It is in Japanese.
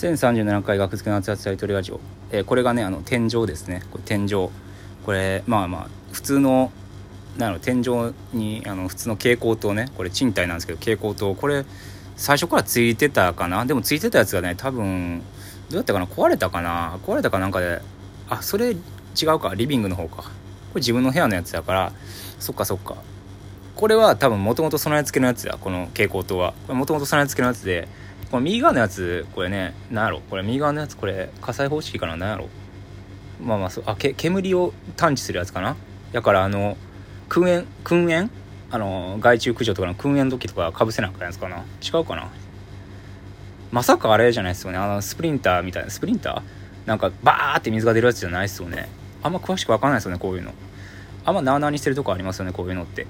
1037回学付けの熱々やり取りラジオ、えー、これがねあの天井ですね。これ天井。これまあまあ普通のなの天井にあの普通の蛍光灯ね。これ賃貸なんですけど蛍光灯。これ最初からついてたかな？でもついてたやつがね多分どうやったかな？壊れたかな？壊れたかなんかであそれ違うか。リビングの方か。これ自分の部屋のやつだから。そっかそっか。これは多分もともと備え付けのやつだこの蛍光灯は。もともと備え付けのやつで。この右側のやつこれね何やろ？これ右側のやつこれ火災方式かな？何やろ？まあまあそうあけ煙を探知するやつかな？だからあの燻煙燻煙？あの害虫駆除とかの燻煙時とかかぶせなあかんやつかな？違うかな？まさかあれじゃないですよね。あのスプリンターみたいなスプリンター？なんかバーって水が出るやつじゃないですよね。あんま詳しく分かんないですよねこういうの。あんまなあなあにしてるとこありますよねこういうのって。